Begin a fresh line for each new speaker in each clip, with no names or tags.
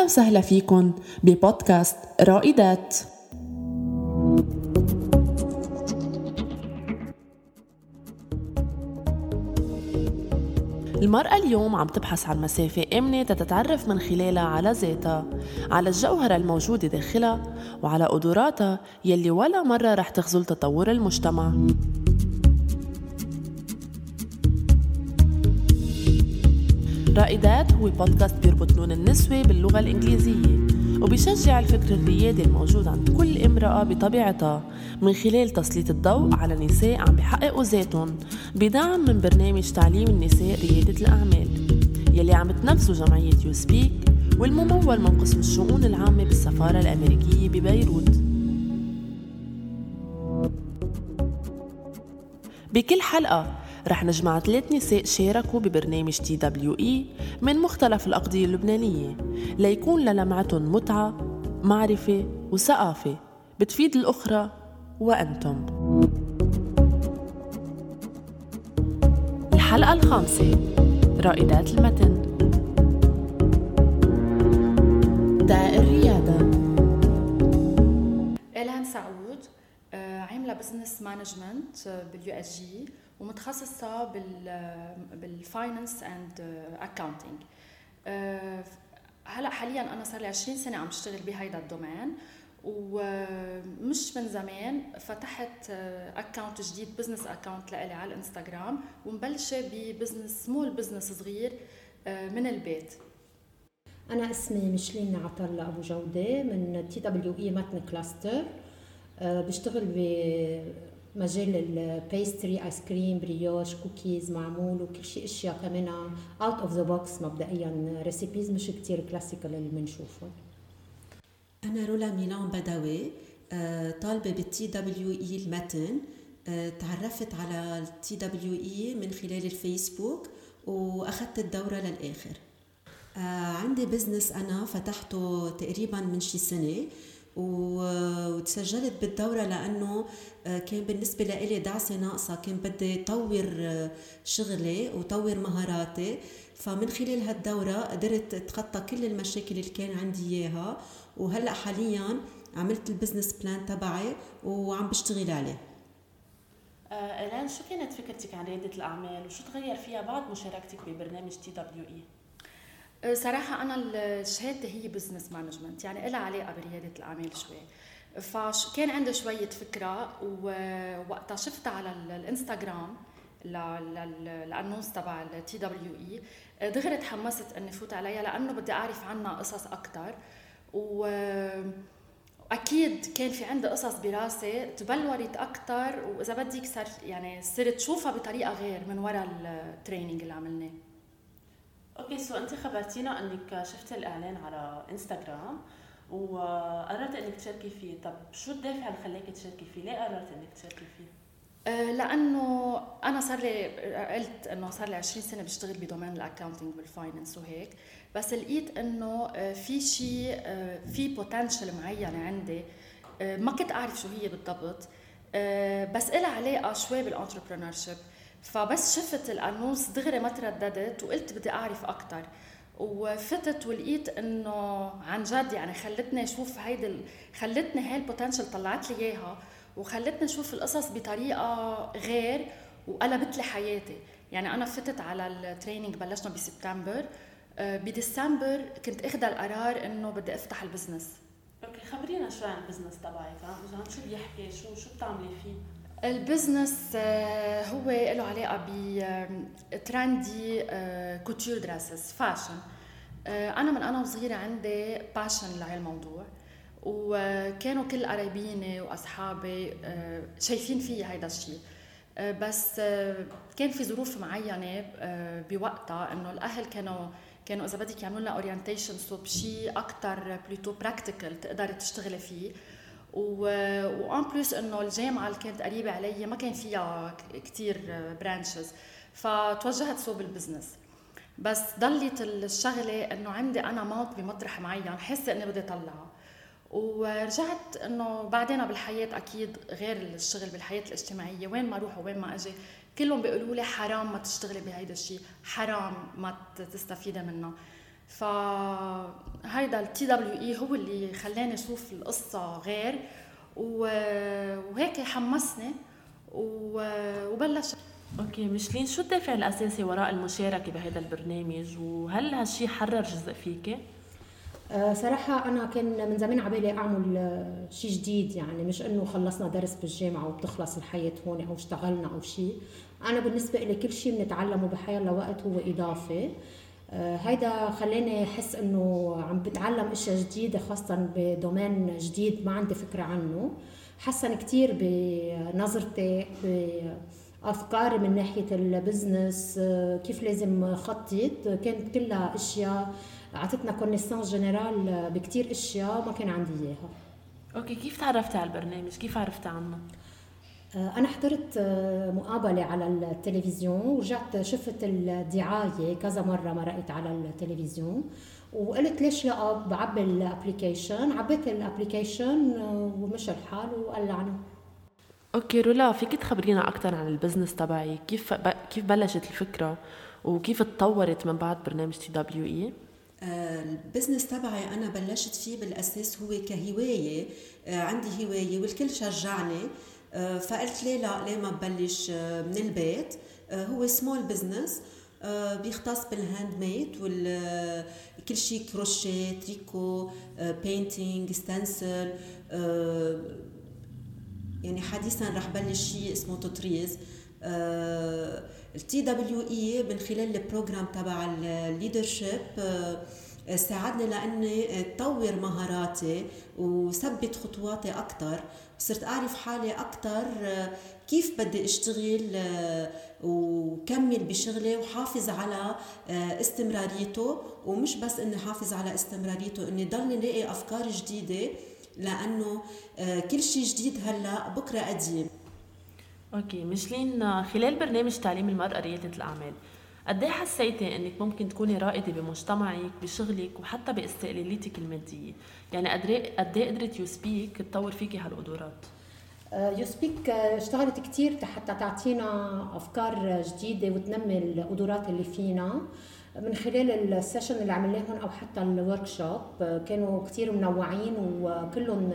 أهلا وسهلا فيكن ببودكاست رائدات. المرأة اليوم عم تبحث عن مسافة آمنة تتعرف من خلالها على ذاتها على الجوهرة الموجودة داخلها وعلى قدراتها يلي ولا مرة رح تخزل تطور المجتمع. رائدات هو بودكاست بيربط لون النسوة باللغة الإنجليزية وبيشجع الفكر الريادي الموجود عند كل امرأة بطبيعتها. من خلال تسليط الضوء على نساء عم بيحققوا ذاتهم بدعم من برنامج تعليم النساء ريادة الأعمال. يلي عم تنفذه جمعية يو سبيك والممول من قسم الشؤون العامة بالسفارة الأمريكية ببيروت. بكل حلقة رح نجمع ثلاث نساء شاركوا ببرنامج TWE من مختلف الأقضية اللبنانية ليكون لمتعتهم متعة معرفة وثقافة. بتفيد الأخرى وأنتم. الحلقة الخامسة رائدات المتن. ضاد الريادة.
إلهام سعود آه، عاملة business management بال USJ. ومتخصصة بال بال finance and accounting هلأ حاليا أنا صار لي 20 سنة عم بشتغل بهيدا ال domaine ومش من زمان فتحت account جديد business account لإلي على الإنستغرام ومبلشة ب business small business صغير آه، من البيت.
أنا اسمي ميشلين عطله ابو جودة من TWE متن cluster بشتغل مجال ال pastry ice cream brioche cookies معمول وكل شيء أشياء كمان out of the box مبدئيا. recipes مش كتير classical اللي بنشوفهم
أنا رولا ميلان بدوي آه، طالبة بال TWE المتن. آه، تعرفت على ال TWE من خلال الفيسبوك وأخذت الدورة للآخر. آه، عندي business أنا فتحته تقريبا من شي سنة. وتسجلت بالدورة لأنه آه، كان بالنسبة لإلي دعسة ناقصة كان بدي طور آه، شغلي وطور مهاراتي. فمن خلال هالدورة قدرت أتخطى كل المشاكل اللي كان عندي إياها. وهلأ حاليا عملت ال business plan تبعي وعم بشتغل عليه.
آه إلهام شو كانت فكرتك عن ريادة الأعمال؟ وشو تغير فيها بعد مشاركتك ببرنامج TWE؟
أه، صراحة أنا شهادتي هي business management يعني لها علاقة بريادة الأعمال شوي. فكان عندي شوية فكرة ووقتها شفتها على الإنستغرام ال annonce تبع ال TWE دغري تحمست إني فوت عليها لأنه بدي أعرف عنها قصص أكثر و أكيد كان في عندي قصص براسي تبلورت أكثر وإذا بدك صار يعني صرت شوفها بطريقة غير من وراء ال training اللي عملناه.
okay so انت خبرتينا إنك شفتي الإعلان على انستغرام وقررت إنك تشاركي فيه. طب شو الدافع اللي خلاك تشاركي فيه؟ ليه قررت إنك تشاركي فيه؟
أه لأنه أنا صار لي قلت إنه صار لي 20 سنة بشتغل ب domaine ال accounting وال finance وهيك. بس لقيت إنه أه، في شيء أه، في potential معينه عندي. ما كنت أعرف شو هي بالضبط. بس لها علاقة شوي بال entrepreneurship فبس شفت ال annonce دغري ما ترددت وقلت بدي أعرف أكثر وفتت ولقيت إنه عن جد يعني خلتني أشوف هيدي خلتني هاي ال potential طلعت لي إياها وخلتني أشوف القصص بطريقة غير وقلبت لي حياتي. يعني أنا فتت على ال training بلشنا بسبتمبر. آه، بديسمبر كنت أخذ القرار إنه بدي أفتح ال
business okay خبرينا شوي عن ال business تبعك شو بيحكي؟ شو شو بتعملي فيه؟
ال business آه، هو له علاقة ب trendy couture dresses fashion أنا من أنا وصغيرة عندي passion لهالموضوع وكانوا كل قرايبيني وأصحابي آه، شايفين في هذا الشيء آه، بس كان في ظروف معينة بوقتها إنه الأهل كانوا كانوا إذا بدك يعملوا لنا اورينتيشن سو بشيء أكثر بلوتو براكتيكال تقدري تشتغلي فيه. وان بلس انه الجامعة اللي كانت قريبة علي ما كان فيها كثير برانشز فتوجهت صوب البزنس بس ضلت الشغلة إنه عندي أنا موت بمطرح معين حاسة إني بدي اطلعها ورجعت إنه بعدين بالحياة أكيد غير الشغل بالحياة الاجتماعية وين ما أروح وين ما أجي كلهم بيقولوا لي حرام ما تشتغلي بهيدا الشيء حرام ما تستفيدي منه. فهيدا ال TWE هو اللي خلاني أشوف القصة غير وهيك حمسني وبلش
okay ميشلين شو الدافع الأساسي وراء المشاركة بهذا البرنامج؟ وهل هالشي حرر جزء فيك؟
أه صراحة أنا كان من زمان عبالي أعمل أه، شيء جديد يعني مش إنه خلصنا درس بالجامعة وبتخلص الحياة هون أو اشتغلنا أو شيء، أنا بالنسبة لي كل شيء بنتعلمه بحياة لوقت هو إضافة، أه هيدا خلاني أحس إنه عم بتعلم أشياء جديدة خاصة ب domaine جديد ما عندي فكرة عنه، حسن كثير بنظرتي افكاري من ناحية ال business آه، كيف لازم خطط كانت كلها أشياء أعطتنا connaissance générale بكثير أشياء ما كان عندي إياها.
okay كيف تعرفتي على البرنامج؟ كيف عرفتي عنه؟
آه، أنا حضرت آه، مقابلة على التلفزيون ورجعت شفت الدعاية كذا مرة مرقت على التلفزيون وقلت ليش لا بعبي ال application عبيت ال application ومشى الحال وقلعنا
okay رولا فيك تخبرينا أكثر عن ال business تبعي؟ كيف ب... كيف بلشت الفكرة؟ وكيف تطورت من بعد برنامج TWE؟ ال
business تبعي أنا بلشت فيه بالأساس هو كهواية. آه، عندي هواية والكل شجعني. آه، فقلت ليه لا ليه ما ببلش آه، من البيت؟ هو small business بيختص بال handmade وكل شيء كروشيه تريكو painting stencil يعني حديثا رح بلش شيء اسمه تطريز ال TWE من خلال ال program تبع ال leadership آه، ساعدني لأني اطور مهاراتي وثبت خطواتي أكثر صرت أعرف حالي أكثر كيف بدي أشتغل وكمل بشغلي وحافظ على استمراريته. ومش بس إني حافظ على استمراريته إني ضلني لاقي أفكار جديدة لأنه كل شيء جديد هلأ بكرة قديم.
أوكي مشلين خلال برنامج تعليم المرأة ريادة الأعمال. قد إيه حسيتي إنك ممكن تكوني رائدة بمجتمعك بشغلك وحتى باستقلاليتك المادية؟ يعني قد إيه إيه قدرت USPEAK تطور فيكي هالقدرات؟
USPEAK اشتغلت كثير حتى تعطينا أفكار جديدة وتنمي القدرات اللي فينا. من خلال ال session اللي عملناهم أو حتى ال workshop كانوا كثير منوعين وكلهم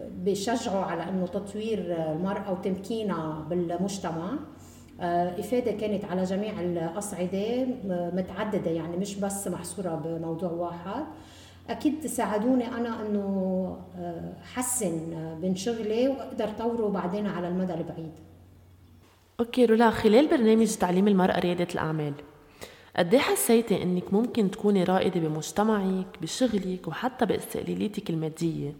بيشجعوا على إنه تطوير المرأة وتمكينها بالمجتمع. إفادة كانت على جميع الأصعدة متعددة يعني مش بس محصورة بموضوع واحد. أكيد ساعدوني أنا أنه حسن من شغلي وأقدر طوره بعدين على المدى البعيد.
okay رولا خلال برنامج تعليم المرأة ريادة الأعمال قد إيه حسيتي إنك ممكن تكوني رائدة بمجتمعك بشغلك وحتى بإستقلاليتك المادية؟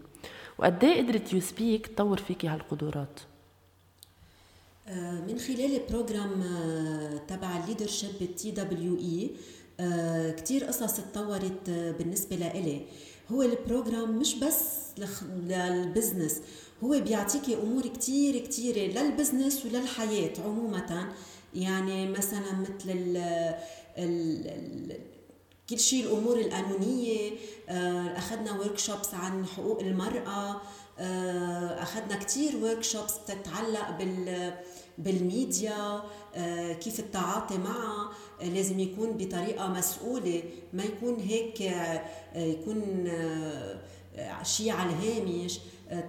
وقد إيه قدرت USPEAK تطور فيكي هالقدرات؟
آه، من خلال ال program آه، تبع ال leadership TWE كثير قصص تطورت آه، بالنسبة لإلي. هو ال program مش بس لل business هو بيعطيكي أمور كثير كثيره لل business وللحياة عموما. يعني مثلا مثل كل شيء الأمور القانونية آه، أخذنا workshop عن حقوق المرأة آه، أخذنا كثير workshops تتعلق بال بالميديا آه، كيف التعاطي معها لازم يكون بطريقة مسؤولة ما يكون هيك يكون شيء على الهامش.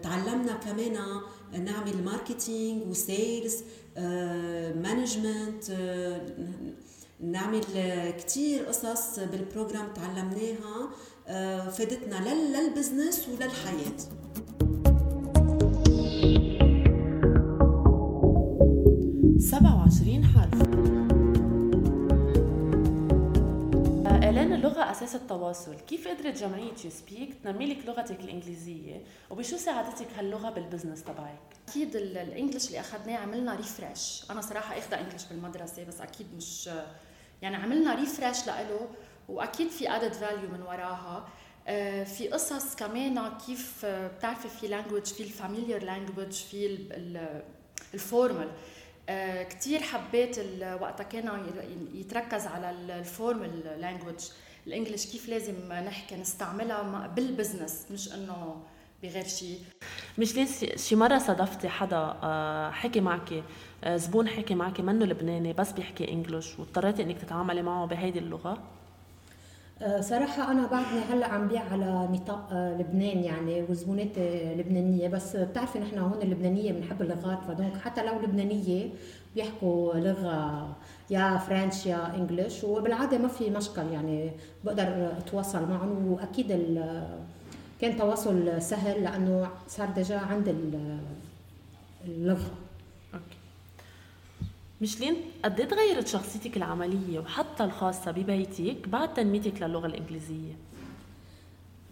تعلمنا كمان نعمل marketing و sales management نعمل كتير قصص بال program تعلمناها. آه، فادتنا لل business وللحياة
سبعة وعشرين حرف. إعلان اللغة أساس التواصل. كيف قدرت جمعية USPEAK تنمي لك لغتك الإنجليزية؟ وبشو ساعدتك هاللغة بال business تبعك؟
أكيد ال English اللي أخذناه عملنا refresh أنا صراحة أخذها English بالمدرسة بس أكيد مش يعني عملنا refresh لإله وأكيد في added value من وراها. آه، في قصص كمان كيف آه، بتعرفي في language في ال familiar language في ال formal آه، كثير حبيت وقتها كان يتركز على ال formal language ال English كيف لازم نحكي نستعملها بال business مش إنه بغير شيء.
مش ليش؟ شي مرة صادفتي حدا حكي معك زبون حكي معك منه لبناني بس بيحكي انجلش واضطريتي إنك تتعاملي معه بهيدي
اللغة؟ صراحة أنا بعدني هلأ عم بيع على نطاق آه، لبنان يعني وزبوناتي لبنانية بس بتعرفي نحن هون اللبنانية بنحب اللغات فدونك حتى لو لبنانية بيحكوا لغة يا فرنش يا انجلش وبالعادة ما في مشكل يعني بقدر أتواصل معهم وأكيد كان تواصل سهل لأنه صار déjà عند اللغة.
ميشلين قد تغيرت شخصيتك العملية وحتى الخاصة ببيتك بعد تنميتك للغة الإنجليزية؟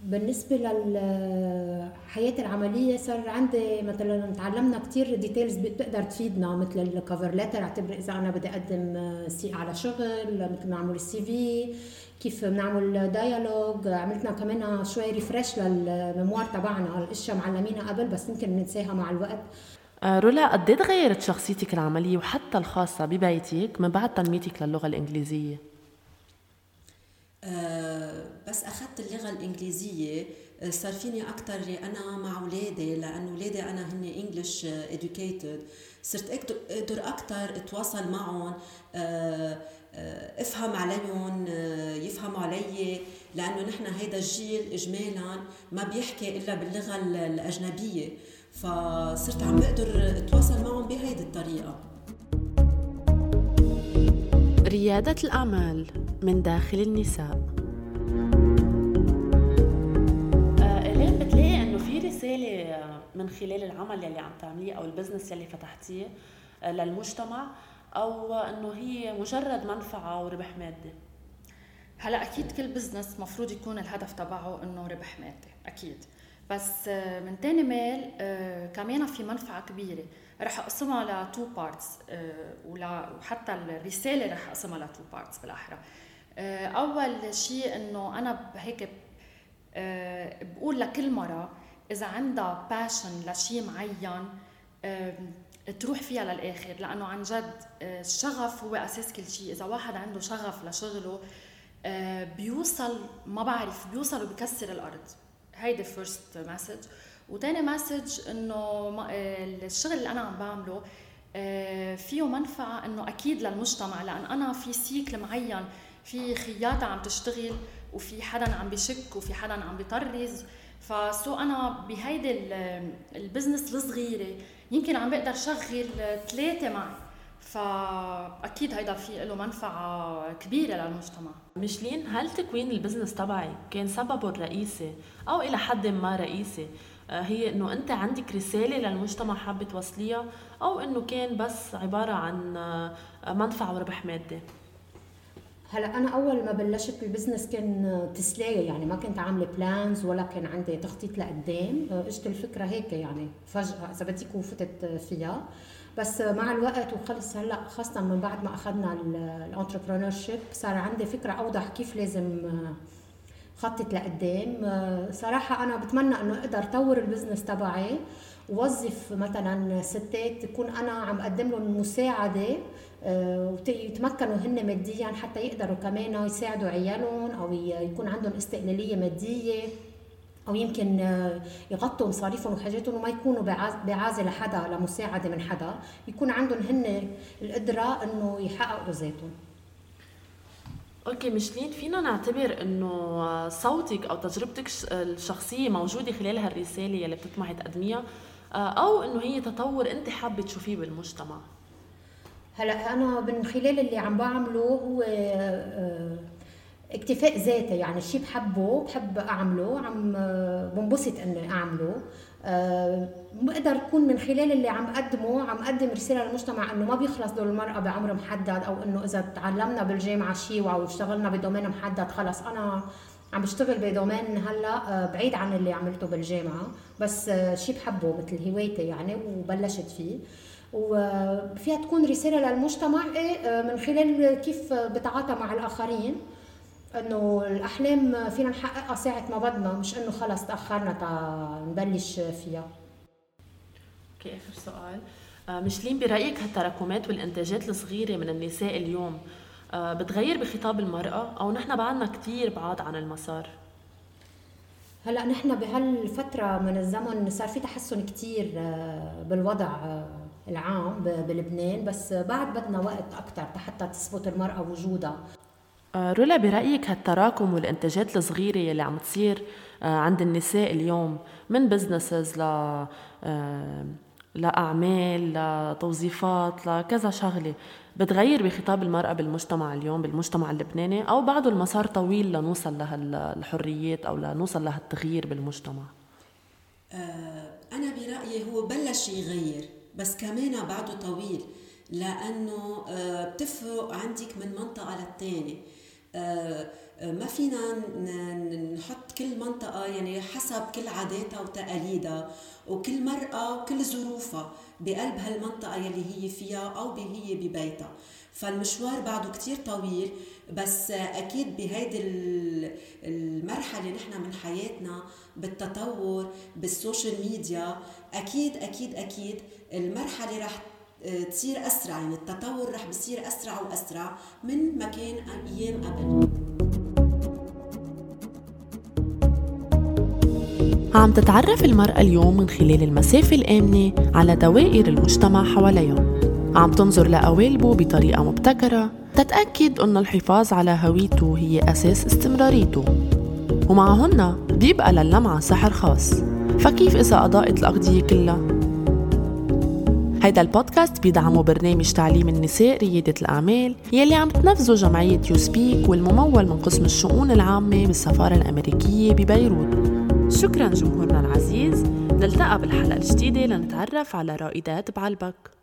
بالنسبة للحياة العملية صار عندي مثلا تعلمنا كثير details بتقدر تفيدنا مثل ال cover letter اعتبر إذا أنا بدي أقدم CV على شغل مثل ما نعمل ال CV كيف بنعمل ديالوج عملتنا كمان شوي ريفرش للميموار تبعنا الاشياء معلمينها قبل بس يمكن ننساها مع الوقت
رولا قد تغيرت شخصيتك العملية وحتى الخاصة ببيتك من بعد تنميتك للغة الإنجليزية؟
أه بس أخذت اللغة الإنجليزية آه، صار فيني أكثر أنا مع أولادي لأنه أولادي أنا هن إنجلش إدوكيتد صرت أقدر أكثر أتواصل معهم أه أفهم عليهم يفهموا علي لأنه نحن هيدا الجيل اجمالا ما بيحكي إلا باللغة الأجنبية فصرت عم بقدر أتواصل معهم بهيدي الطريقة.
ريادة الأعمال من داخل النساء. آه، بتلاقي إنه في رسالة من خلال العمل يلي عم تعمليه أو البزنس يلي فتحتيه آه، للمجتمع أو إنه هي مجرد منفعة وربح مادي
هلا أكيد كل business مفروض يكون الهدف تبعه إنه ربح مادي أكيد. بس آه، من تاني ميل آه، كمان في منفعة كبيرة. رح أقسمها ل two parts وحتى الرسالة رح أقسمها ل two parts بالأحرى. آه، أول شيء إنه أنا هيك بقول لكل مرة إذا عندها passion لشيء معين تروح فيها للآخر لأنه عن جد الشغف هو أساس كل شيء. إذا واحد عنده شغف لشغله بيوصل ما بعرف بيوصل وبكسر الأرض. هيدي first message وتاني message إنه الشغل اللي أنا عم بعمله آه، فيه منفعة إنه أكيد للمجتمع لأن أنا في cycle معين في خياطة عم تشتغل وفي حدا عم بشك وفي حدا عم بيطرز ف so أنا بهيدي ال business الصغيرة يمكن عم بقدر شغل ثلاثة معي. فأكيد هيدا في له منفعة كبيرة للمجتمع.
ميشلين هل تكوين ال business تبعي كان سببه الرئيسي أو إلى حد ما رئيسي؟ آه، هي إنه أنت عندك رسالة للمجتمع حابه توصليها أو إنه كان بس عبارة عن آه، منفعة وربح مادي؟
هلا أنا أول ما بلشت بال business كان تسلاية يعني ما كنت عاملة plans ولا كان عندي تخطيط لقدام. آه، إجت الفكرة هيك يعني فجأة إذا بدك وفتت فيها. بس مع الوقت وخلص هلا خاصة من بعد ما أخذنا ال entrepreneurship صار عندي فكرة أوضح كيف لازم آه، خطط لقدام. آه، صراحة أنا بتمنى إنه أقدر طور ال business تبعي ووظف مثلا ستات تكون أنا عم أقدم لهم مساعدة آه، ويتمكنوا هن ماديا حتى يقدروا كمان يساعدوا عيالهم أو يكون عندهم استقلالية مادية. أو يمكن آه، يغطوا مصاريفهم وحاجاتهم وما يكونوا بعازة لحدا لمساعدة من حدا يكون عندهم هن القدرة إنه يحققوا ذاتهم.
أوكي مشلين فينا نعتبر إنه صوتك أو تجربتك الشخصية موجودة خلال هالرسالة اللي بتطمحي تقدميها آه، أو إنه هي تطور أنت حابة تشوفيه بالمجتمع.
هلأ أنا من خلال اللي عم بعمله هو آه، اكتفاء ذاتي يعني شيء بحبه بحب أعمله عم بنبسط إني أعمله. أه بقدر أكون من خلال اللي عم أقدمه عم أقدم رسالة للمجتمع إنه ما بيخلص دور المرأة بعمر محدد أو إنه إذا تعلمنا بالجامعة شيء أو اشتغلنا بدومين محدد خلص أنا عم بشتغل بدومين هلأ آه، بعيد عن اللي عملته بالجامعة. بس آه، شيء بحبه مثل هوايتي يعني وبلشت فيه. وفيها تكون رسالة للمجتمع إيه، من خلال كيف بتعاطى مع الآخرين. إنه الأحلام فينا نحققها ساعة ما بدنا مش إنه خلص تأخرنا تا نبلش فيها.
Okay آخر سؤال. آه، مشلين برأيك هالتراكمات والإنتاجات الصغيرة من النساء اليوم آه، بتغير بخطاب المرأة أو نحن بعدنا كثير بعاد عن المسار؟
هلأ نحن بهالفترة من الزمن صار في تحسن كثير آه، بالوضع العام بلبنان بس بعد بدنا وقت أكثر حتى تثبت المرأة وجودها.
رولا برأيك هالتراكم والإنتاجات الصغيرة يلي عم تصير آه، عند النساء اليوم من بزنسز ل آه، لأعمال لتوظيفات لكذا شغلة بتغير بخطاب المرأة بالمجتمع اليوم بالمجتمع اللبناني أو بعده المسار طويل لنوصل لهالحريات أو لنوصل لهالتغيير بالمجتمع؟
أنا برأيي هو بلش يغير بس كمان بعده طويل لأنه بتفرق عندك من منطقة للتانية. ما فينا نحط كل منطقة يعني حسب كل عاداتها وتقاليدها وكل مرأة وكل ظروفها بقلب هالمنطقة يلي هي فيها أو هي ببيتها. فالمشوار بعده كتير طويل بس أكيد بهيدي المرحلة نحن من حياتنا بالتطور بالسوشيال ميديا أكيد أكيد أكيد المرحلة رح تصير أسرع. يعني التطور رح بصير أسرع وأسرع من ما كان أيام قبل.
عم تتعرف المرأة اليوم من خلال المسافة الآمنة على دوائر المجتمع حواليها عم تنظر لقوالبه بطريقة مبتكرة تتأكد أن الحفاظ على هويته هي أساس استمراريته. ومعهن بيبقى للمعة سحر خاص. فكيف إذا أضاءت الأغذية كلها؟ هيدا البودكاست بيدعمه برنامج تعليم النساء ريادة الأعمال يلي عم تنفذه جمعية يو سبيك والممول من قسم الشؤون العامة بالسفارة الأمريكية ببيروت. شكرا جمهورنا العزيز نلتقى بالحلقة الجديدة لنتعرف على رائدات بعلبك.